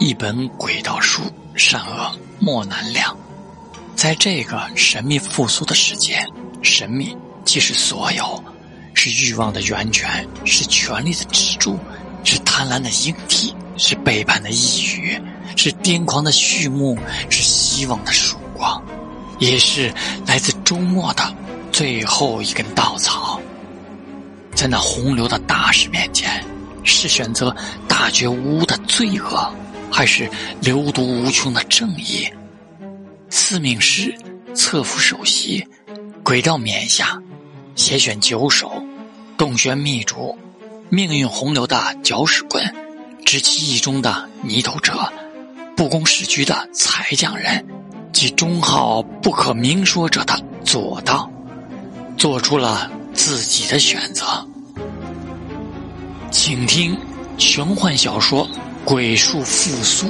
一本鬼道书，善恶莫难量。在这个神秘复苏的世界，神秘既是所有，是欲望的源泉，是权力的支柱，是贪婪的鹰体，是背叛的呓语，是癫狂的序幕，是希望的曙光，也是来自周末的最后一根稻草。在那洪流的大势面前，是选择大觉无的罪恶，还是流毒无穷的正义？司命师侧伏首席，鬼道冕下，携选九首，洞玄秘主，命运洪流的搅屎棍，知其意中的泥头车，不攻时局的才匠人，及忠号不可明说者的左道，做出了自己的选择。请听玄幻小说《鬼术复苏》。